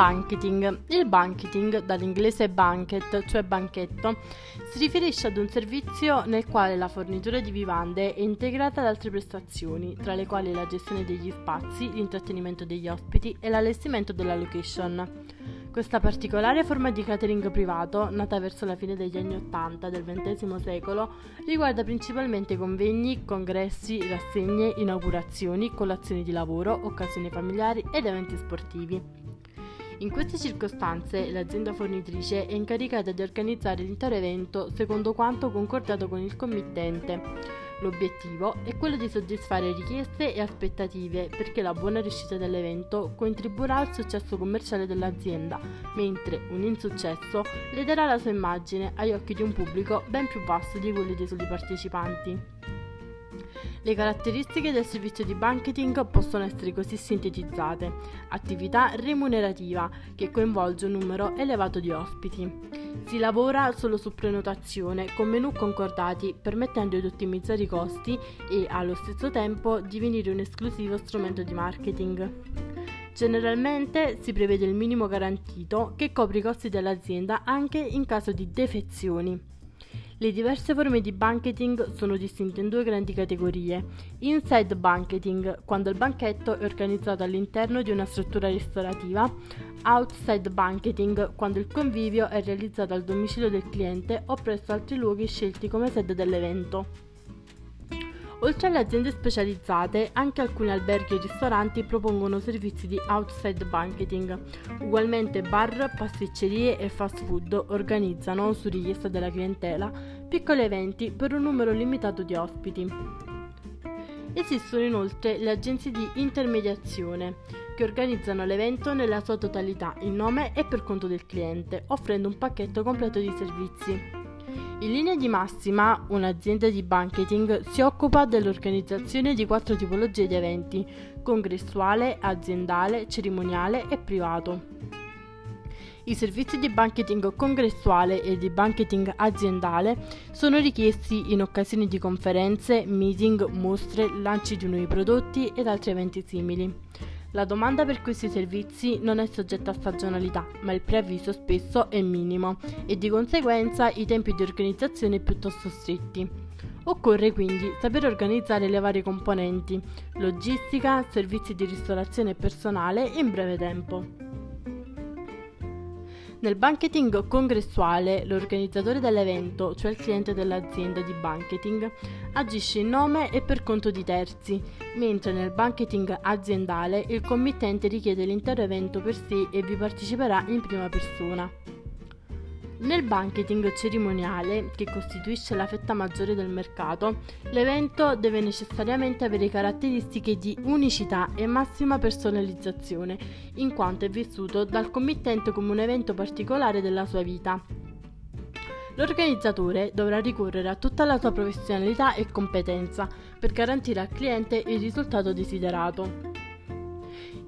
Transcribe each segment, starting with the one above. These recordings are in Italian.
banqueting. Il banqueting, dall'inglese banquet, cioè banchetto, si riferisce ad un servizio nel quale la fornitura di vivande è integrata ad altre prestazioni, tra le quali la gestione degli spazi, l'intrattenimento degli ospiti e l'allestimento della location. Questa particolare forma di catering privato, nata verso la fine degli anni Ottanta del XX secolo, riguarda principalmente convegni, congressi, rassegne, inaugurazioni, colazioni di lavoro, occasioni familiari ed eventi sportivi. In queste circostanze l'azienda fornitrice è incaricata di organizzare l'intero evento secondo quanto concordato con il committente L'obiettivo è quello di soddisfare richieste e aspettative perché la buona riuscita dell'evento contribuirà al successo commerciale dell'azienda, mentre un insuccesso le darà la sua immagine agli occhi di un pubblico ben più vasto di quelli dei soli partecipanti. Le caratteristiche del servizio di banqueting possono essere così sintetizzate. Attività remunerativa che coinvolge un numero elevato di ospiti. Si lavora solo su prenotazione con menu concordati permettendo di ottimizzare i costi e allo stesso tempo divenire un esclusivo strumento di marketing. Generalmente si prevede il minimo garantito che copre i costi dell'azienda anche in caso di defezioni. Le diverse forme di banqueting sono distinte in due grandi categorie. Inside banqueting, quando il banchetto è organizzato all'interno di una struttura ristorativa. Outside banqueting, quando il convivio è realizzato al domicilio del cliente o presso altri luoghi scelti come sede dell'evento. Oltre alle aziende specializzate, anche alcuni alberghi e ristoranti propongono servizi di outside banqueting. Ugualmente bar, pasticcerie e fast food organizzano, su richiesta della clientela, piccoli eventi per un numero limitato di ospiti. Esistono inoltre le agenzie di intermediazione che organizzano l'evento nella sua totalità in nome e per conto del cliente, offrendo un pacchetto completo di servizi. In linea di massima, un'azienda di banqueting si occupa dell'organizzazione di quattro tipologie di eventi: congressuale, aziendale, cerimoniale e privato. I servizi di banqueting congressuale e di banqueting aziendale sono richiesti in occasioni di conferenze, meeting, mostre, lanci di nuovi prodotti ed altri eventi simili. La domanda per questi servizi non è soggetta a stagionalità, ma il preavviso spesso è minimo e di conseguenza i tempi di organizzazione piuttosto stretti. Occorre quindi saper organizzare le varie componenti, logistica, servizi di ristorazione personale in breve tempo. Nel banqueting congressuale, l'organizzatore dell'evento, cioè il cliente dell'azienda di banqueting, agisce in nome e per conto di terzi, mentre nel banqueting aziendale il committente richiede l'intero evento per sé e vi parteciperà in prima persona. Nel banqueting cerimoniale, che costituisce la fetta maggiore del mercato, l'evento deve necessariamente avere caratteristiche di unicità e massima personalizzazione, in quanto è vissuto dal committente come un evento particolare della sua vita. L'organizzatore dovrà ricorrere a tutta la sua professionalità e competenza per garantire al cliente il risultato desiderato.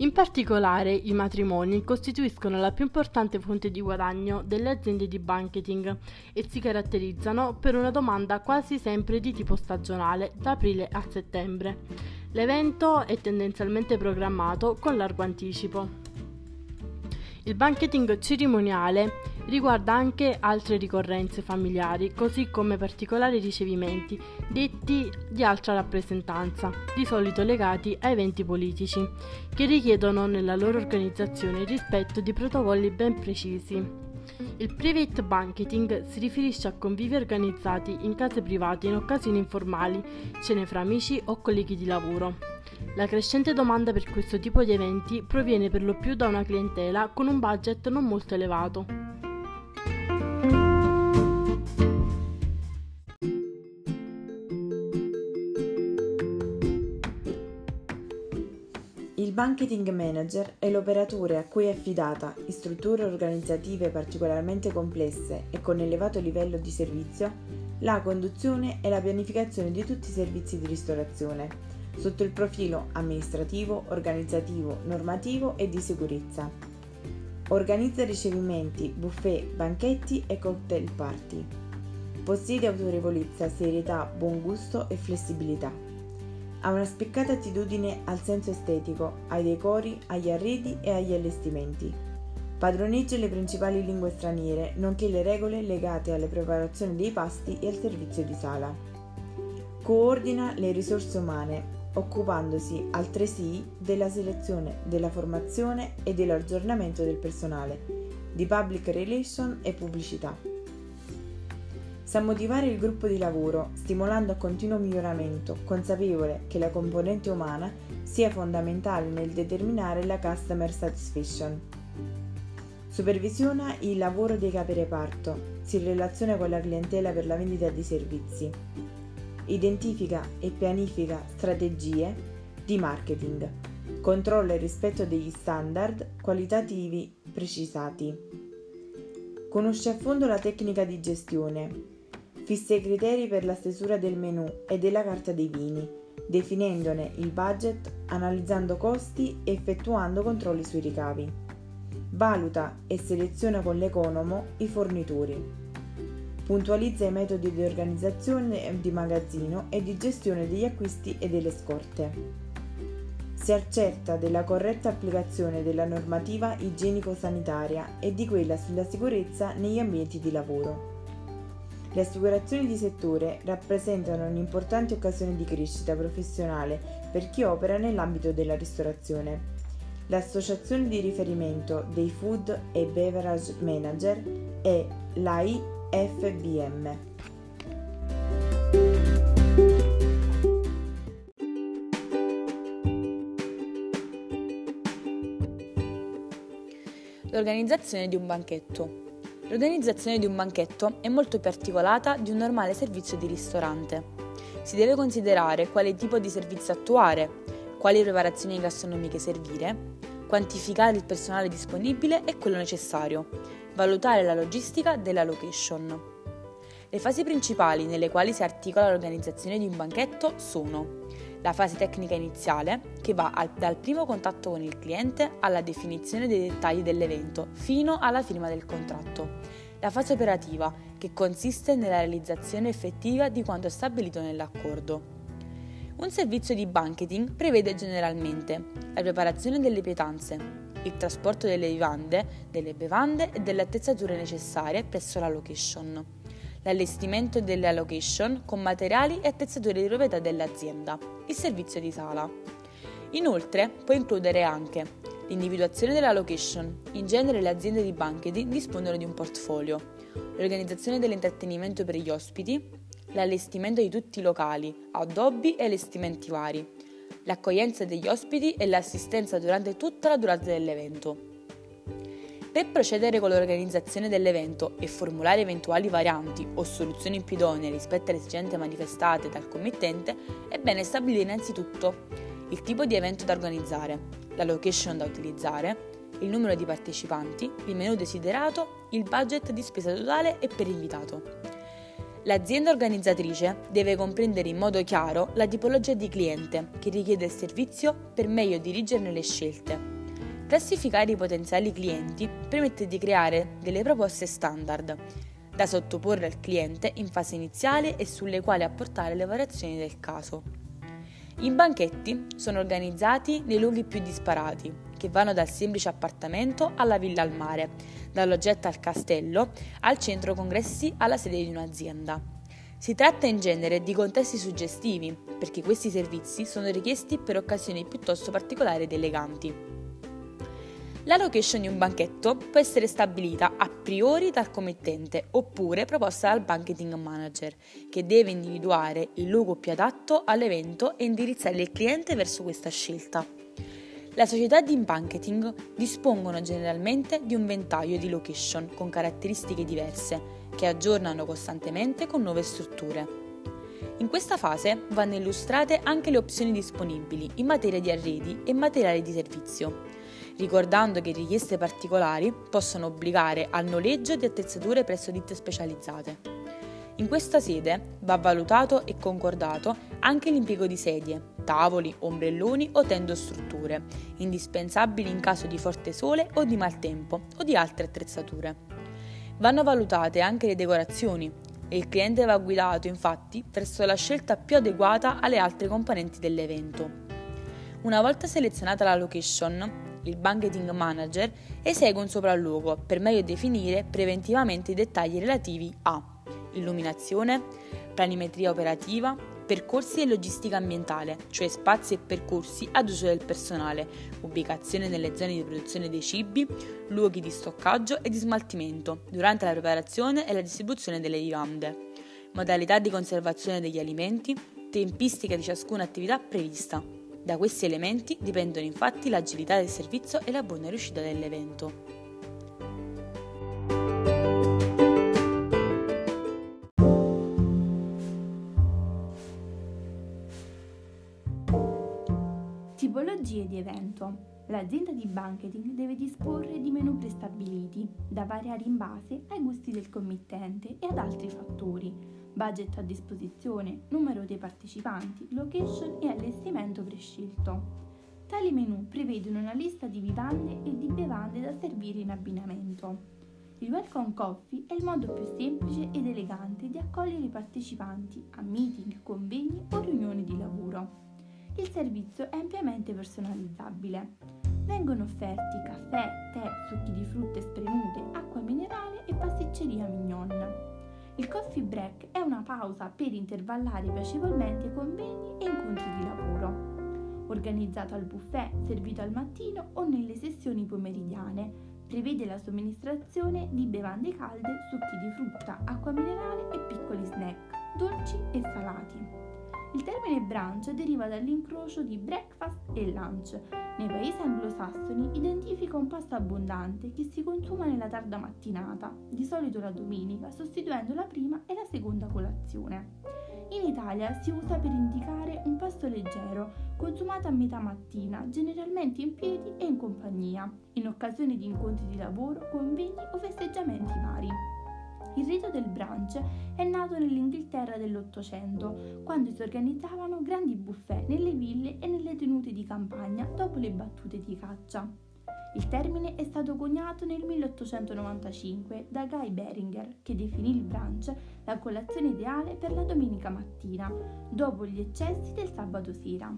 In particolare i matrimoni costituiscono la più importante fonte di guadagno delle aziende di banqueting e si caratterizzano per una domanda quasi sempre di tipo stagionale, da aprile a settembre. L'evento è tendenzialmente programmato con largo anticipo. Il banqueting cerimoniale riguarda anche altre ricorrenze familiari, così come particolari ricevimenti, detti di altra rappresentanza, di solito legati a eventi politici, che richiedono nella loro organizzazione il rispetto di protocolli ben precisi. Il private banqueting si riferisce a convivi organizzati in case private in occasioni informali, cene fra amici o colleghi di lavoro. La crescente domanda per questo tipo di eventi proviene per lo più da una clientela con un budget non molto elevato. Il banqueting manager è l'operatore a cui è affidata, in strutture organizzative particolarmente complesse e con elevato livello di servizio, la conduzione e la pianificazione di tutti i servizi di ristorazione, sotto il profilo amministrativo, organizzativo, normativo e di sicurezza. Organizza ricevimenti, buffet, banchetti e cocktail party. Possiede autorevolezza, serietà, buon gusto e flessibilità. Ha una spiccata attitudine al senso estetico, ai decori, agli arredi e agli allestimenti. Padroneggia le principali lingue straniere, nonché le regole legate alla preparazione dei pasti e al servizio di sala. Coordina le risorse umane, occupandosi altresì della selezione, della formazione e dell'aggiornamento del personale, di public relation e pubblicità. Sa motivare il gruppo di lavoro, stimolando a continuo miglioramento, consapevole che la componente umana sia fondamentale nel determinare la customer satisfaction. Supervisiona il lavoro dei capi reparto, si relaziona con la clientela per la vendita di servizi, identifica e pianifica strategie di marketing, controlla il rispetto degli standard qualitativi precisati, conosce a fondo la tecnica di gestione, fissa i criteri per la stesura del menu e della carta dei vini, definendone il budget, analizzando costi e effettuando controlli sui ricavi. Valuta e seleziona con l'economo i fornitori puntualizza i metodi di organizzazione di magazzino e di gestione degli acquisti e delle scorte. Si accerta della corretta applicazione della normativa igienico-sanitaria e di quella sulla sicurezza negli ambienti di lavoro. Le assicurazioni di settore rappresentano un'importante occasione di crescita professionale per chi opera nell'ambito della ristorazione. L'associazione di riferimento dei Food e Beverage Manager è l'AI FBM. L'organizzazione di un banchetto. L'organizzazione di un banchetto è molto più articolata di un normale servizio di ristorante. Si deve considerare quale tipo di servizio attuare, quali preparazioni gastronomiche servire, quantificare il personale disponibile e quello necessario, valutare la logistica della location. Le fasi principali nelle quali si articola l'organizzazione di un banchetto sono la fase tecnica iniziale, che va al, dal primo contatto con il cliente alla definizione dei dettagli dell'evento fino alla firma del contratto. La fase operativa, che consiste nella realizzazione effettiva di quanto stabilito nell'accordo. Un servizio di banqueting prevede generalmente la preparazione delle pietanze, il trasporto delle vivande, delle bevande e delle attrezzature necessarie presso la location, l'allestimento della location con materiali e attrezzature di proprietà dell'azienda, il servizio di sala. Inoltre può includere anche l'individuazione della location, in genere le aziende di banqueting dispongono di un portfolio, l'organizzazione dell'intrattenimento per gli ospiti, l'allestimento di tutti i locali, addobbi e allestimenti vari, l'accoglienza degli ospiti e l'assistenza durante tutta la durata dell'evento. Per procedere con l'organizzazione dell'evento e formulare eventuali varianti o soluzioni più idonee rispetto alle esigenze manifestate dal committente, è bene stabilire innanzitutto il tipo di evento da organizzare, la location da utilizzare, il numero di partecipanti, il menu desiderato, il budget di spesa totale e per invitato. L'azienda organizzatrice deve comprendere in modo chiaro la tipologia di cliente che richiede il servizio per meglio dirigerne le scelte. Classificare i potenziali clienti permette di creare delle proposte standard da sottoporre al cliente in fase iniziale e sulle quali apportare le variazioni del caso. I banchetti sono organizzati nei luoghi più disparati, che vanno dal semplice appartamento alla villa al mare, dall'oggetto al castello, al centro congressi alla sede di un'azienda. Si tratta in genere di contesti suggestivi, perché questi servizi sono richiesti per occasioni piuttosto particolari ed eleganti. La location di un banchetto può essere stabilita a priori dal committente oppure proposta dal banqueting manager, che deve individuare il luogo più adatto all'evento e indirizzare il cliente verso questa scelta. Le società di banqueting dispongono generalmente di un ventaglio di location con caratteristiche diverse, che aggiornano costantemente con nuove strutture. In questa fase vanno illustrate anche le opzioni disponibili in materia di arredi e materiali di servizio ricordando che richieste particolari possono obbligare al noleggio di attrezzature presso ditte specializzate. In questa sede va valutato e concordato anche l'impiego di sedie, tavoli, ombrelloni o tendostrutture, indispensabili in caso di forte sole o di maltempo o di altre attrezzature. Vanno valutate anche le decorazioni e il cliente va guidato infatti verso la scelta più adeguata alle altre componenti dell'evento. Una volta selezionata la location, il banqueting manager esegue un sopralluogo per meglio definire preventivamente i dettagli relativi a illuminazione, planimetria operativa, percorsi e logistica ambientale, cioè spazi e percorsi ad uso del personale, ubicazione nelle zone di produzione dei cibi, luoghi di stoccaggio e di smaltimento, durante la preparazione e la distribuzione delle vivande, modalità di conservazione degli alimenti, tempistica di ciascuna attività prevista. Da questi elementi dipendono infatti l'agilità del servizio e la buona riuscita dell'evento. Tipologie di evento. L'azienda di banqueting deve disporre di menu prestabiliti, da variare in base ai gusti del committente e ad altri fattori, budget a disposizione, numero dei partecipanti, location e allestimento prescelto. Tali menu prevedono una lista di vivande e di bevande da servire in abbinamento. Il Welcome Coffee è il modo più semplice ed elegante di accogliere i partecipanti a meeting, convegni o riunioni di lavoro. Il servizio è ampiamente personalizzabile. Vengono offerti caffè, tè, succhi di frutta spremute, acqua minerale e pasticceria mignon. Il coffee break è una pausa per intervallare piacevolmente convegni e incontri di lavoro. Organizzato al buffet, servito al mattino o nelle sessioni pomeridiane, prevede la somministrazione di bevande calde, succhi di frutta, acqua minerale e piccoli snack, dolci e salati. Il termine brunch deriva dall'incrocio di breakfast e lunch. Nei paesi anglosassoni identifica un pasto abbondante che si consuma nella tarda mattinata, di solito la domenica, sostituendo la prima e la seconda colazione. In Italia si usa per indicare un pasto leggero, consumato a metà mattina, generalmente in piedi e in compagnia, in occasione di incontri di lavoro, convegni o festeggiamenti vari. Il rito del brunch è nato nell'Inghilterra dell'Ottocento, quando si organizzavano grandi buffet nelle ville e nelle tenute di campagna dopo le battute di caccia. Il termine è stato coniato nel 1895 da Guy Beringer, che definì il brunch la colazione ideale per la domenica mattina, dopo gli eccessi del sabato sera.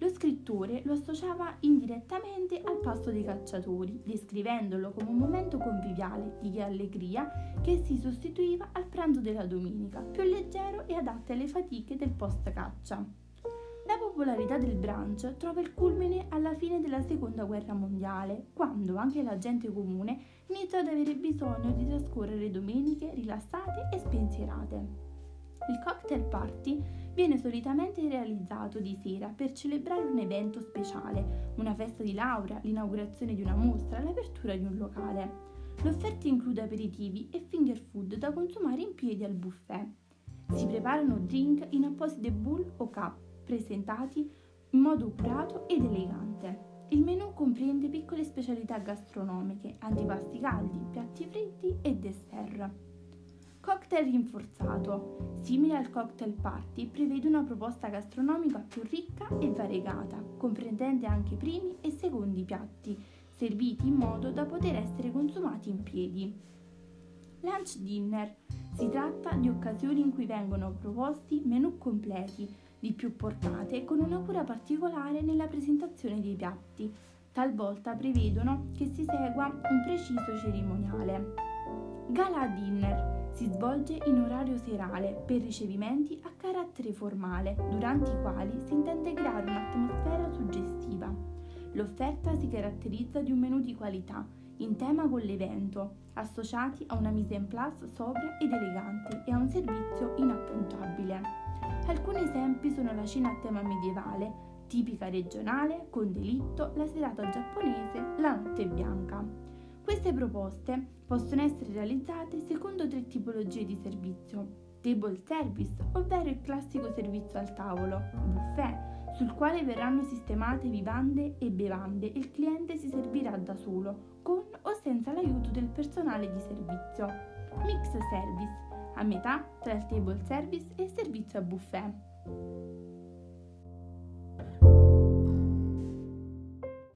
Lo scrittore lo associava indirettamente al pasto dei cacciatori, descrivendolo come un momento conviviale di allegria che si sostituiva al pranzo della domenica, più leggero e adatto alle fatiche del post caccia. La popolarità del brunch trova il culmine alla fine della seconda guerra mondiale, quando anche la gente comune iniziò ad avere bisogno di trascorrere domeniche rilassate e spensierate. Il cocktail party viene solitamente realizzato di sera per celebrare un evento speciale, una festa di laurea, l'inaugurazione di una mostra, l'apertura di un locale. L'offerta include aperitivi e finger food da consumare in piedi al buffet. Si preparano drink in apposite bowl o cup, presentati in modo curato ed elegante. Il menù comprende piccole specialità gastronomiche, antipasti caldi, piatti fritti e dessert. Cocktail rinforzato. Simile al cocktail party, prevede una proposta gastronomica più ricca e variegata, comprendente anche primi e secondi piatti, serviti in modo da poter essere consumati in piedi. Lunch dinner. Si tratta di occasioni in cui vengono proposti menù completi, di più portate, con una cura particolare nella presentazione dei piatti. Talvolta prevedono che si segua un preciso cerimoniale. Gala dinner si svolge in orario serale per ricevimenti a carattere formale, durante i quali si intende creare un'atmosfera suggestiva. L'offerta si caratterizza di un menù di qualità, in tema con l'evento, associati a una mise en place sobria ed elegante e a un servizio inappuntabile. Alcuni esempi sono la cena a tema medievale, tipica regionale, con delitto, la serata giapponese, la notte bianca. Queste proposte possono essere realizzate secondo tre tipologie di servizio. Table service, ovvero il classico servizio al tavolo, buffet, sul quale verranno sistemate vivande e bevande e il cliente si servirà da solo, con o senza l'aiuto del personale di servizio. Mix service, a metà tra il table service e il servizio a buffet.